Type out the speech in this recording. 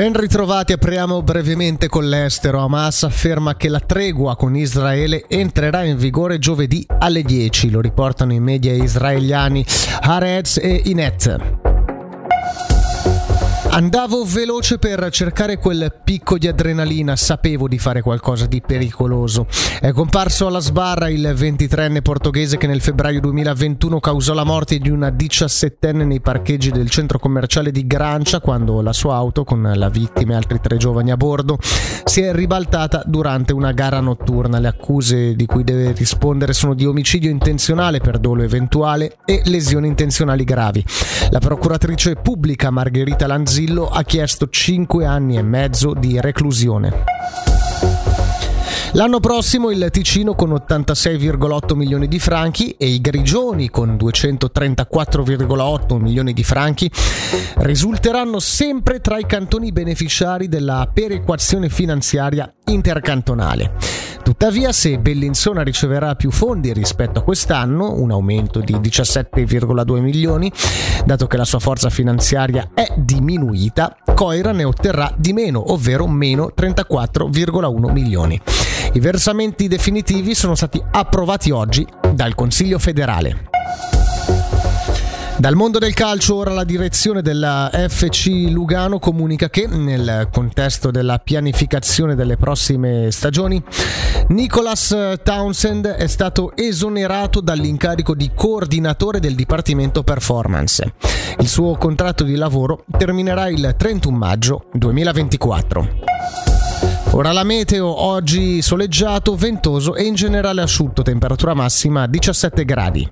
Ben ritrovati, apriamo brevemente con l'estero. Hamas afferma che la tregua con Israele entrerà in vigore giovedì alle 10, lo riportano i media israeliani Haaretz e Inet. Andavo veloce per cercare quel picco di adrenalina, sapevo di fare qualcosa di pericoloso. È comparso alla sbarra il 23enne portoghese che nel febbraio 2021 causò la morte di una 17enne nei parcheggi del centro commerciale di Grancia quando la sua auto, con la vittima e altri tre giovani a bordo, si è ribaltata durante una gara notturna. Le accuse di cui deve rispondere sono di omicidio intenzionale per dolo eventuale e lesioni intenzionali gravi. La procuratrice pubblica Margherita Lanzini Marzillo ha chiesto 5 anni e mezzo di reclusione. L'anno prossimo il Ticino con 86,8 milioni di franchi e i Grigioni con 234,8 milioni di franchi risulteranno sempre tra i cantoni beneficiari della perequazione finanziaria intercantonale. Tuttavia, se Bellinzona riceverà più fondi rispetto a quest'anno, un aumento di 17,2 milioni, dato che la sua forza finanziaria è diminuita, Coira ne otterrà di meno, ovvero meno 34,1 milioni. I versamenti definitivi sono stati approvati oggi dal Consiglio federale. Dal mondo del calcio ora la direzione della FC Lugano comunica che nel contesto della pianificazione delle prossime stagioni Nicholas Townsend è stato esonerato dall'incarico di coordinatore del Dipartimento Performance. Il suo contratto di lavoro terminerà il 31 maggio 2024. Ora la meteo, oggi soleggiato, ventoso e in generale asciutto, temperatura massima 17 gradi.